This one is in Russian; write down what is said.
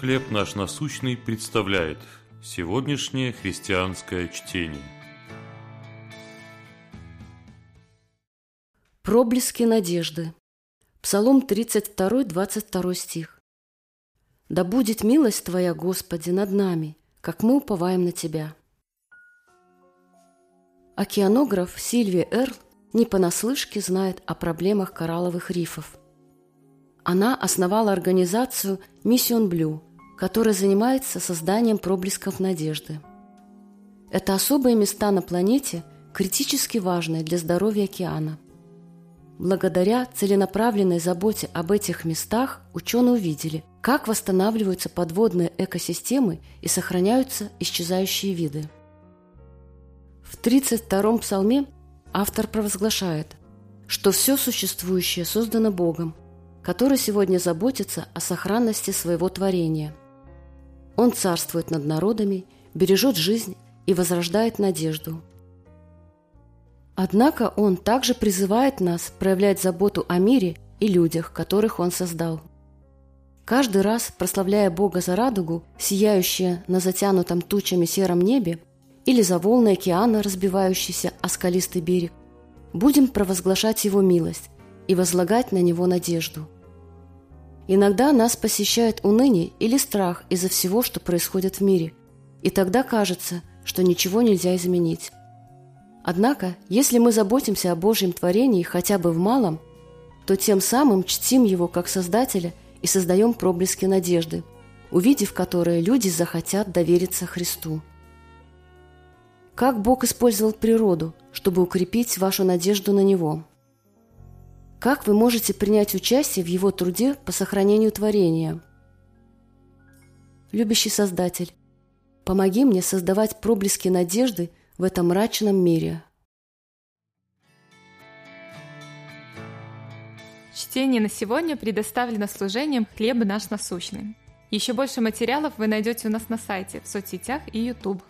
«Хлеб наш насущный» представляет сегодняшнее христианское чтение. Проблески надежды. Псалом 32, 22 стих. «Да будет милость Твоя, Господи, над нами, как мы уповаем на Тебя». Океанограф Сильвия Эрл не понаслышке знает о проблемах коралловых рифов. Она основала организацию «Миссион Блю», которая занимается созданием проблесков надежды. Это особые места на планете, критически важные для здоровья океана. Благодаря целенаправленной заботе об этих местах ученые увидели, как восстанавливаются подводные экосистемы и сохраняются исчезающие виды. В 32-м псалме автор провозглашает, что все существующее создано Богом, который сегодня заботится о сохранности своего творения. Он царствует над народами, бережет жизнь и возрождает надежду. Однако Он также призывает нас проявлять заботу о мире и людях, которых Он создал. Каждый раз, прославляя Бога за радугу, сияющая на затянутом тучами сером небе, или за волны океана, разбивающиеся о скалистый берег, будем провозглашать Его милость и возлагать на Него надежду. Иногда нас посещает уныние или страх из-за всего, что происходит в мире, и тогда кажется, что ничего нельзя изменить. Однако, если мы заботимся о Божьем творении хотя бы в малом, то тем самым чтим Его как Создателя и создаем проблески надежды, увидев которые люди захотят довериться Христу. Как Бог использовал природу, чтобы укрепить вашу надежду на Него? Как вы можете принять участие в Его труде по сохранению творения? Любящий Создатель, помоги мне создавать проблески надежды в этом мрачном мире. Чтение на сегодня предоставлено служением «Хлеб наш насущный». Еще больше материалов вы найдете у нас на сайте, в соцсетях и YouTube.